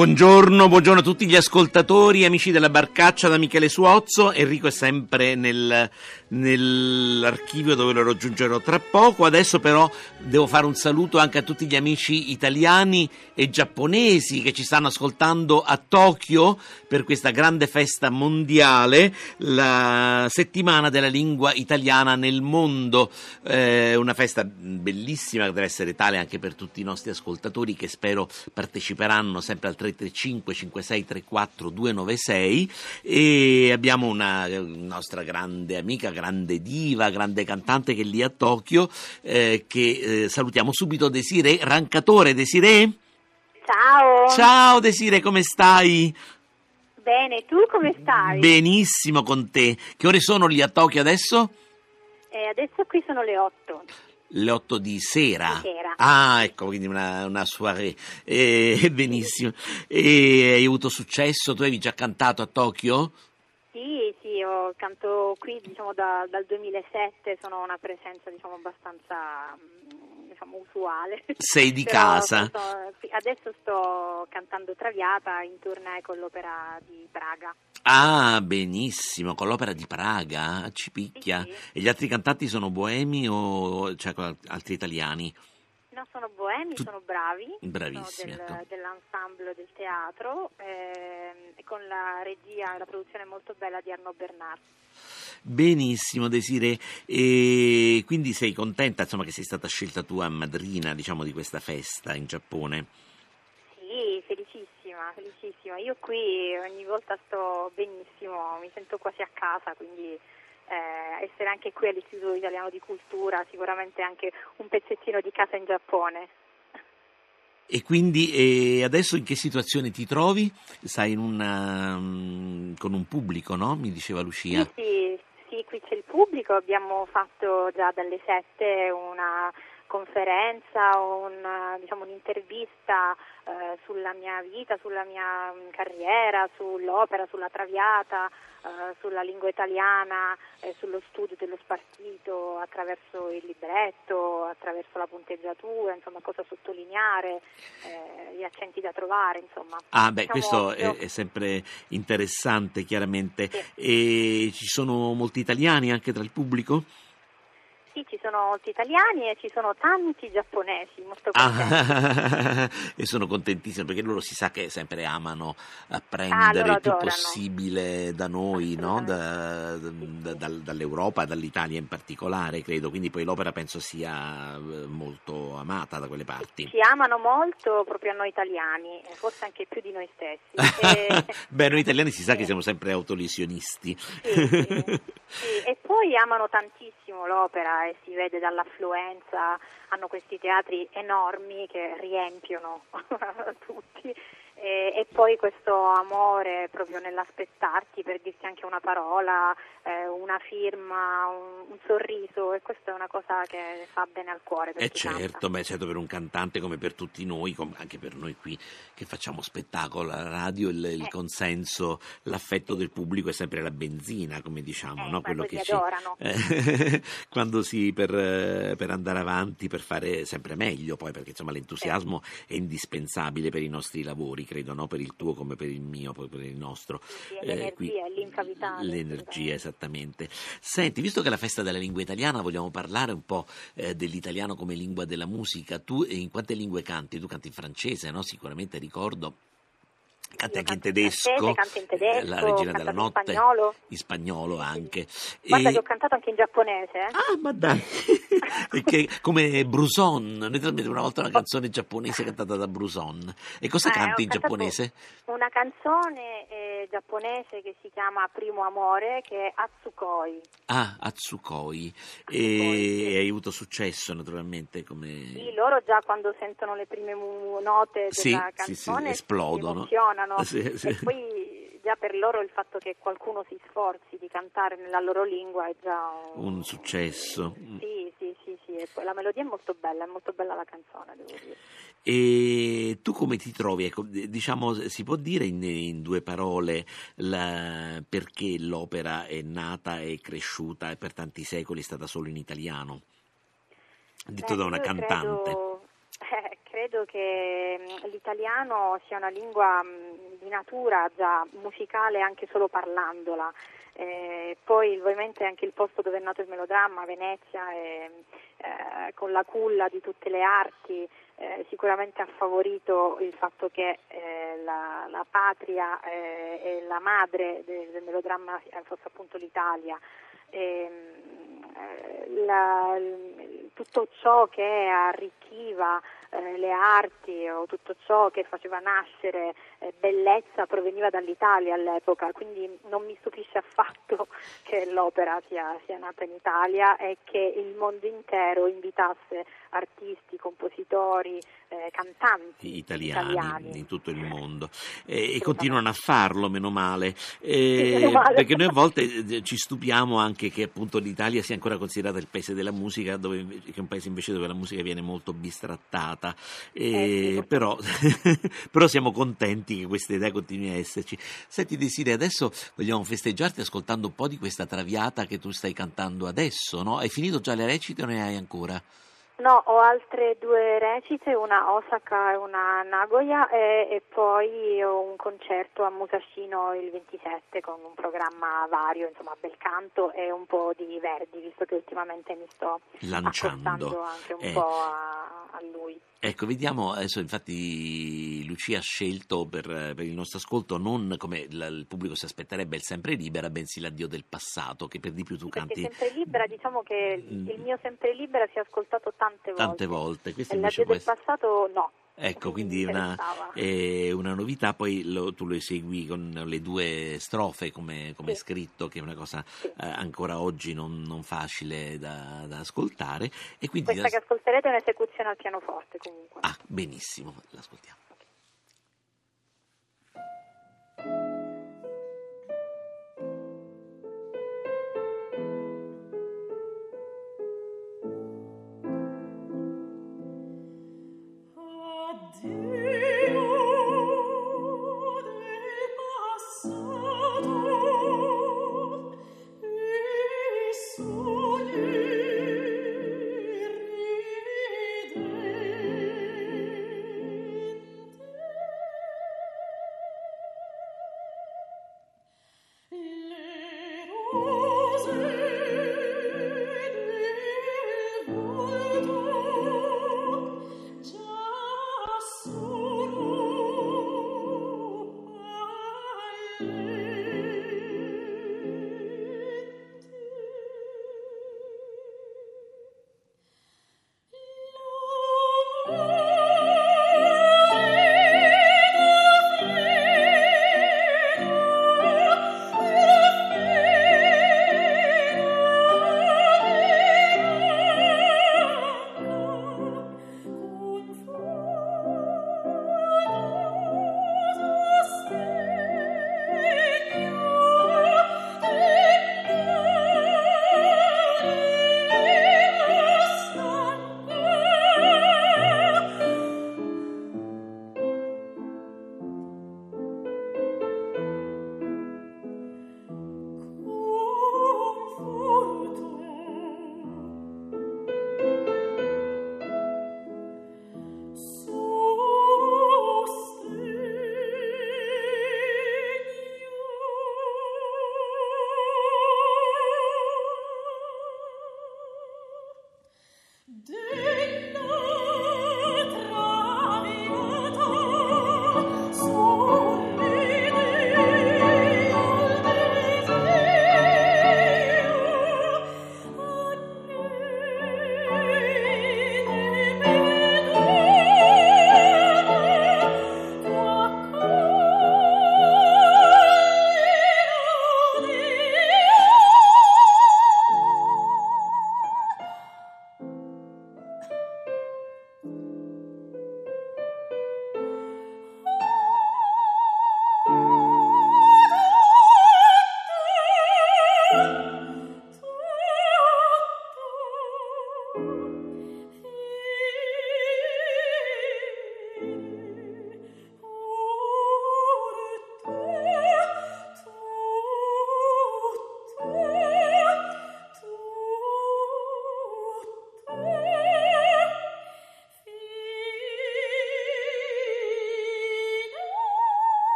Buongiorno, buongiorno a tutti gli ascoltatori, amici della Barcaccia da Michele Suozzo. Enrico è sempre nel, nell'archivio dove lo raggiungerò tra poco. Adesso però devo fare un saluto anche a tutti gli amici italiani e giapponesi che ci stanno ascoltando a Tokyo per questa grande festa mondiale, la settimana della lingua italiana nel mondo. Eh, una festa bellissima che deve essere tale anche per tutti i nostri ascoltatori che spero parteciperanno sempre al 335 5634 296 e abbiamo una nostra grande amica, grande diva, grande cantante che è lì a Tokyo eh, che eh, salutiamo subito Desire Rancatore. Desire? Ciao. Ciao Desire, come stai? Bene, tu come stai? Benissimo con te. Che ore sono lì a Tokyo adesso? Eh, adesso qui sono le 8 le 8 di sera. Di sera. Ah, ecco, quindi una, una soirée. Eh, benissimo. E hai avuto successo? Tu avevi già cantato a Tokyo? Sì, sì, io canto qui diciamo, da, dal 2007, sono una presenza diciamo, abbastanza mm, diciamo, usuale. Sei di casa? Sto, adesso sto cantando Traviata in tournée con l'opera di Praga. Ah, benissimo, con l'opera di Praga, ci picchia. Sì, sì. E gli altri cantanti sono boemi o cioè, altri italiani? No, sono boemi, tu... sono bravi. Bravissimi. Sono del, ecco. dell'ensemble del teatro eh, e con la regia e la produzione molto bella di Arnaud Bernard. Benissimo Desire, e quindi sei contenta insomma, che sei stata scelta tua madrina diciamo, di questa festa in Giappone? Sì, felicissima, felicissima. Io qui ogni volta sto benissimo, mi sento quasi a casa, quindi eh, essere anche qui all'Istituto Italiano di Cultura, sicuramente anche un pezzettino di casa in Giappone. E quindi e adesso in che situazione ti trovi? Sai, una, um, con un pubblico, no? Mi diceva Lucia. Sì, sì, sì, qui c'è il pubblico, abbiamo fatto già dalle sette una conferenza, un, diciamo, un'intervista eh, sulla mia vita, sulla mia mm, carriera, sull'opera, sulla Traviata, eh, sulla lingua italiana, eh, sullo studio dello spartito attraverso il libretto, attraverso la punteggiatura, insomma cosa sottolineare, eh, gli accenti da trovare, insomma. Ah beh, diciamo, questo è, è, sempre interessante chiaramente. Sì. E ci sono molti italiani anche tra il pubblico? Sì, ci sono molti italiani e ci sono tanti giapponesi, molto contenti. Ah, e sono contentissimo perché loro si sa che sempre amano apprendere ah, il più possibile da noi, no? da, da, da, dall'Europa, dall'Italia in particolare, credo. Quindi poi l'opera penso sia eh, molto amata da quelle parti. Ci amano molto proprio a noi italiani, forse anche più di noi stessi. E... Beh, noi italiani si sa che siamo sempre autolesionisti. Sì, sì, sì. E poi amano tantissimo l'opera e si vede dall'affluenza, hanno questi teatri enormi che riempiono tutti e, e, poi questo amore proprio nell'aspettarti per dirti anche una parola, eh, una firma, un, un, sorriso e questa è una cosa che fa bene al cuore. Eh certo, beh, certo per un cantante come per tutti noi, anche per noi qui che facciamo spettacolo, la radio, il, il eh. consenso, l'affetto del pubblico è sempre la benzina, come diciamo, eh, no? quello che ci adorano. Quando si per, per, andare avanti, per fare sempre meglio, poi perché insomma l'entusiasmo è indispensabile per i nostri lavori credo, no? per il tuo come per il mio, per il nostro. Sì, l'energia, eh, qui, l'infa vitale. L'energia, esattamente. Senti, visto che è la festa della lingua italiana, vogliamo parlare un po' eh, dell'italiano come lingua della musica. Tu in quante lingue canti? Tu canti in francese, no? Sicuramente ricordo Canti anche in tedesco, in tedesco, la regina della notte, in spagnolo, in spagnolo anche. Guarda e... che ho cantato anche in giapponese. Eh? Ah, ma dai! Perché, come Bruson, noi trasmettiamo una volta una canzone giapponese cantata da Bruson. E cosa eh, canti in giapponese? Una canzone eh, giapponese che si chiama Primo Amore, che è Atsukoi. Ah, Atsukoi. Atsukoi e sì. hai avuto successo naturalmente come... Sì, loro già quando sentono le prime note della sì, canzone sì, esplodono. Si emozionano sì, sì. e poi già per loro il fatto che qualcuno si sforzi di cantare nella loro lingua è già un, un successo. Sì, sì, sì, sì, e poi la melodia è molto bella, è molto bella la canzone, devo dire. E tu come ti trovi? Ecco, diciamo, si può dire in, in due parole la, perché l'opera è nata e cresciuta e per tanti secoli è stata solo in italiano? Detto Beh, da una cantante. Credo Eh, credo che mm, l'italiano sia una lingua mm, di natura già musicale anche solo parlandola. Eh, poi ovviamente anche il posto dove è nato il melodramma, Venezia, e, eh, con la culla di tutte le arti, eh, sicuramente ha favorito il fatto che eh, la, la, patria eh, e la madre del, del melodramma fosse appunto l'Italia. E, mm, la, tutto ciò che arricchiva eh, le arti o tutto ciò che faceva nascere eh, bellezza proveniva dall'Italia all'epoca, quindi non mi stupisce affatto che l'opera sia, sia nata in Italia e che il mondo intero invitasse artisti, compositori, eh, cantanti italiani, italiani, in tutto il mondo. E, e continuano a farlo, meno male, meno male. perché noi a volte eh, ci stupiamo anche che appunto l'Italia sia ancora considerata il paese della musica, dove, che è un paese invece dove la musica viene molto bistrattata, eh, sì, però, però, siamo contenti che questa idea continui a esserci. Senti Desire, adesso vogliamo festeggiarti ascoltando un po' di questa traviata che tu stai cantando adesso, no? Hai finito già le recite o ne hai ancora? No, ho altre due recite, una Osaka e una Nagoya e, e, poi ho un concerto a Musashino il 27 con un programma vario, insomma bel canto e un po' di Verdi, visto che ultimamente mi sto lanciando anche un eh. po' a, a lui. Ecco, vediamo, adesso infatti Lucia ha scelto per, per il nostro ascolto non come la, il pubblico si aspetterebbe il sempre libera, bensì l'addio del passato, che per di più tu canti... Perché sempre libera, diciamo che il mm. mio sempre libera si è ascoltato tante volte. Tante volte, questo invece del essere... passato no. Ecco, quindi una, eh, una, novità, poi lo, tu lo esegui con le due strofe come, come sì. scritto, che è una cosa sì. eh, ancora oggi non, non facile da, da, ascoltare. E quindi Questa la... che ascolterete è un'esecuzione al pianoforte comunque. Ah, benissimo, l'ascoltiamo. Oh,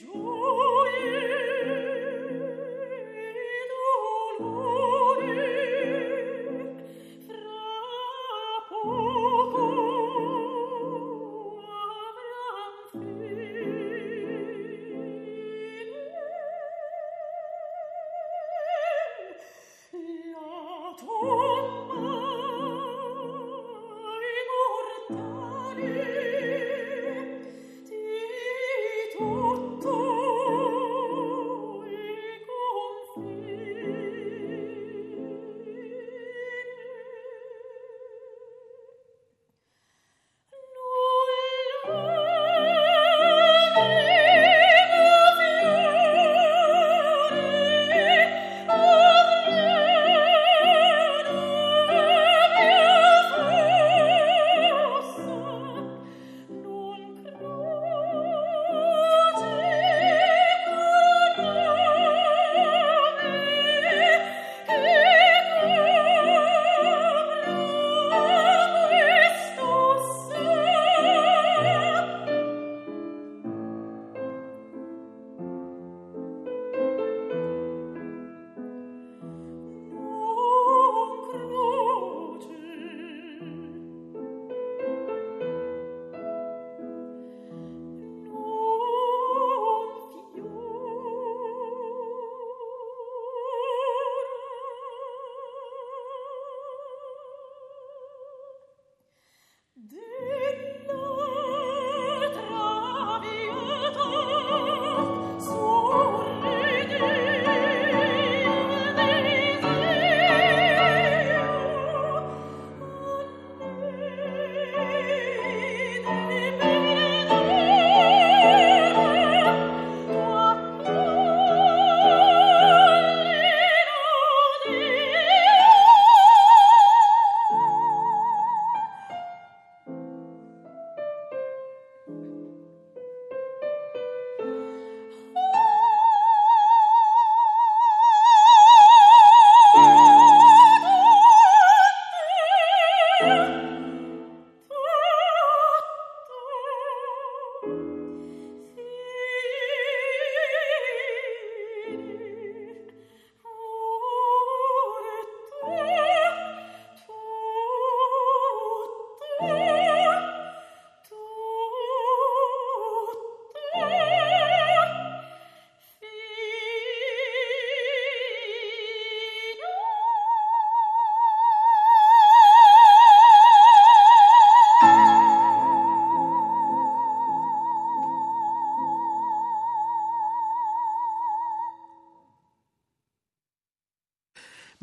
you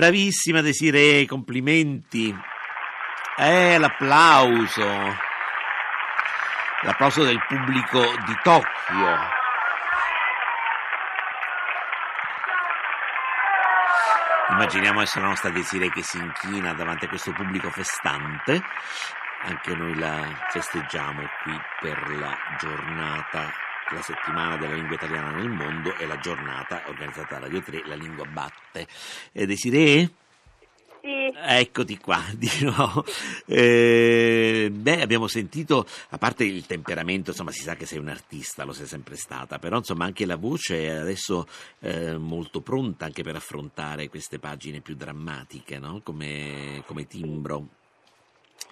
Bravissima Desiree, complimenti. Eh, l'applauso. L'applauso del pubblico di Tokyo. Immaginiamo adesso la nostra Desiree che si inchina davanti a questo pubblico festante. Anche noi la festeggiamo qui per la giornata la settimana della lingua italiana nel mondo e la giornata organizzata da Radio 3, La Lingua Batte. Eh, Desiree? Sì. Eccoti qua di nuovo. Eh, beh, abbiamo sentito, a parte il temperamento, insomma, si sa che sei un artista, lo sei sempre stata, però insomma anche la voce è adesso eh, molto pronta anche per affrontare queste pagine più drammatiche, no? come, come timbro.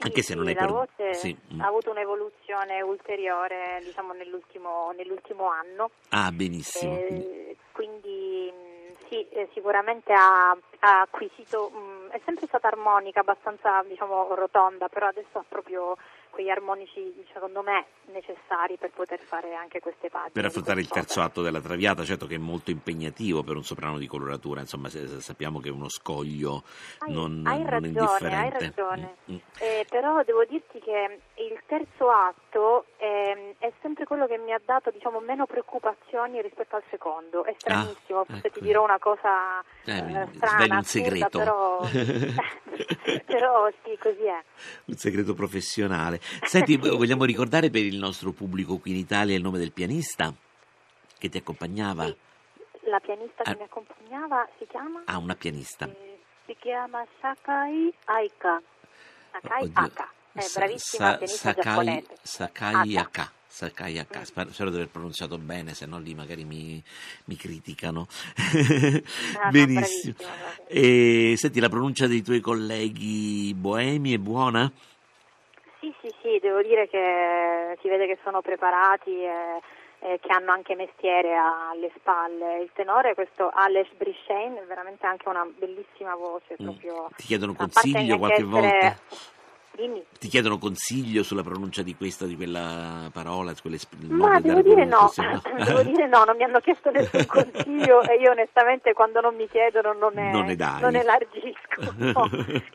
Anche se sì, non è la per... voce Sì. mm. ha avuto un'evoluzione ulteriore diciamo, nell'ultimo, nell'ultimo anno. Ah, benissimo. Eh, quindi mh, sì, eh, sicuramente ha, ha acquisito, mh, è sempre stata armonica, abbastanza diciamo, rotonda, però adesso ha proprio quegli armonici secondo me necessari per poter fare anche queste pagine. Per affrontare il terzo atto della Traviata, certo che è molto impegnativo per un soprano di coloratura, insomma sappiamo che è uno scoglio Hai, non, hai non ragione, hai indifferente. ragione. Mm, mm. Eh, però devo dirti che il terzo atto ehm, è sempre quello che mi ha dato diciamo, meno preoccupazioni rispetto al secondo. È stranissimo, forse ecco. ti dirò una cosa Eh, eh, strana, un assurda, segreto. però, però sì, così è. un segreto professionale. Senti, vogliamo ricordare per il nostro pubblico qui in Italia il nome del pianista che ti accompagnava? Sì. La pianista che Ah. mi accompagnava si chiama? Ah, una pianista. Eh, si chiama Sakai Aika. Sakai Oddio. Aka. È Sa- bravissima Sa- pianista Sakai, giapponese. Sakai Aka. Aka. Sakayaka, spero, spero di aver pronunciato bene, se no lì magari mi, mi criticano. Ah, no, Benissimo. bravissimo. E, senti, la pronuncia dei tuoi colleghi boemi è buona? Sì, devo dire che si vede che sono preparati e, e che hanno anche mestiere alle spalle. Il tenore, questo Alex Brishain, è veramente anche una bellissima voce. Mm. Ti chiedono consiglio qualche essere- volta? Dimmi. Ti chiedono consiglio sulla pronuncia di questa o di quella parola? Quelle, Ma devo dire no, devo dire no, non mi hanno chiesto nessun consiglio e io onestamente quando non mi chiedono non ne, Non non elargisco. no.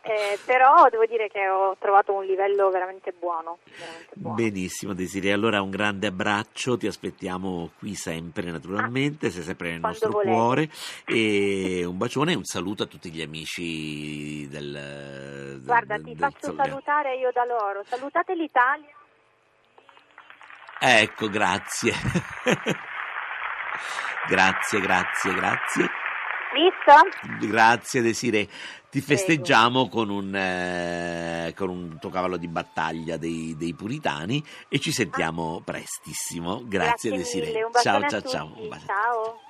Eh, però devo dire che ho trovato un livello veramente buono. veramente buono. Benissimo Desiree, allora un grande abbraccio, ti aspettiamo qui sempre naturalmente, sei sempre nel Ah, nostro volete. cuore e un bacione e un saluto a tutti gli amici del... Guarda, del- ti del faccio Solleano. Salutare io da loro. Salutate l'Italia. Ecco, grazie. grazie, grazie, grazie. Visto? Grazie Desiree. Ti festeggiamo con un, eh, con un tuo cavallo di battaglia dei, dei puritani e ci sentiamo prestissimo. Grazie, Grazie Desiree. ciao, ciao, ciao. Ciao.